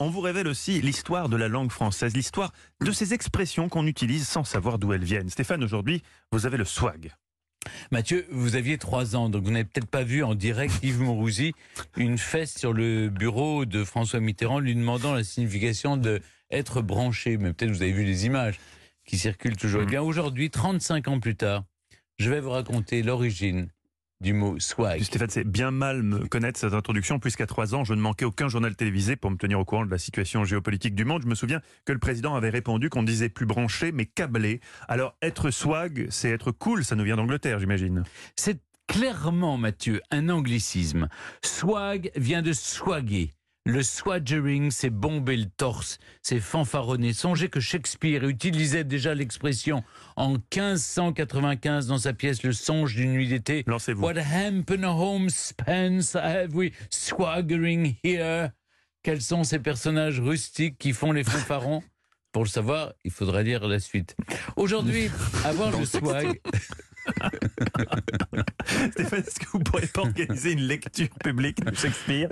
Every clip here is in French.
on vous révèle aussi l'histoire de la langue française, l'histoire de ces expressions qu'on utilise sans savoir d'où elles viennent. Stéphane, aujourd'hui, vous avez le swag. Mathieu, vous aviez trois ans, donc vous n'avez peut-être pas vu en direct Yves Mourouzi une fesse sur le bureau de François Mitterrand lui demandant la signification de être branché. Mais peut-être vous avez vu les images qui circulent toujours. Eh bien aujourd'hui, 35 ans plus tard, je vais vous raconter l'origine du mot swag. Stéphane, c'est bien mal me connaître cette introduction, puisqu'à trois ans, je ne manquais aucun journal télévisé pour me tenir au courant de la situation géopolitique du monde. Je me souviens que le président avait répondu qu'on disait plus branché, mais câblé. Alors, être swag, c'est être cool, ça nous vient d'Angleterre, j'imagine. C'est clairement, Mathieu, un anglicisme. Swag vient de swaguer. Le swaggering, c'est bomber le torse, c'est fanfaronner. Songez que Shakespeare utilisait déjà l'expression en 1595 dans sa pièce Le songe d'une nuit d'été. Lancez-vous. What happened home Spence have we swaggering here? Quels sont ces personnages rustiques qui font les fanfarons? Pour le savoir, il faudra lire la suite. Aujourd'hui, avoir le swag. Stéphane, est-ce que vous pourriez pas organiser une lecture publique de Shakespeare?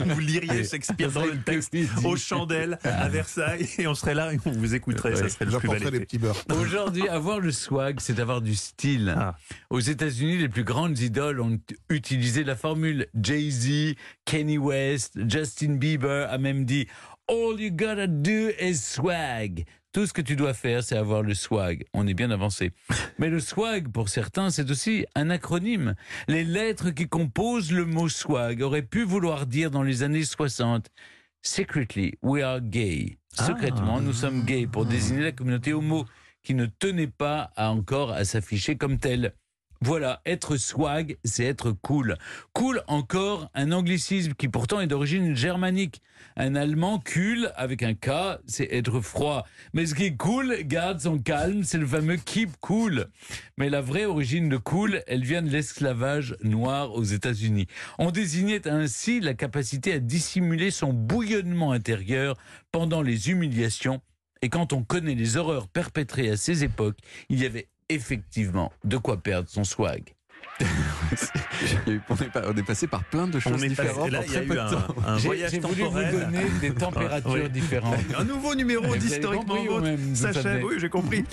Vous liriez Shakespeare dans le texte aux chandelles à Versailles et on serait là et on vous écouterait. Ça serait le plus les petits beurres. Aujourd'hui, avoir le swag, c'est avoir du style. Ah. Aux États-Unis, les plus grandes idoles ont utilisé la formule Jay-Z, Kanye West, Justin Bieber a même dit All you gotta do is swag. Tout ce que tu dois faire, c'est avoir le swag. On est bien avancé. Mais le swag, pour certains, c'est aussi un acronyme. Les lettres qui composent le mot swag auraient pu vouloir dire dans les années 60 Secretly, we are gay. Secrètement, nous sommes gays pour désigner la communauté homo qui ne tenait pas à encore à s'afficher comme telle. Voilà, être swag, c'est être cool. Cool encore, un anglicisme qui pourtant est d'origine germanique. Un allemand cool avec un K, c'est être froid. Mais ce qui est cool garde son calme, c'est le fameux keep cool. Mais la vraie origine de cool, elle vient de l'esclavage noir aux États-Unis. On désignait ainsi la capacité à dissimuler son bouillonnement intérieur pendant les humiliations. Et quand on connaît les horreurs perpétrées à ces époques, il y avait effectivement de quoi perdre son swag. on, est pas- on est passé par plein de choses On est passé- différentes là, en il y a très eu peu de un, temps. un J'ai voyage j'ai voulu vous donner des températures Oui. différentes. Un nouveau numéro d'Historiquement Vôtre savez. Oui, j'ai compris.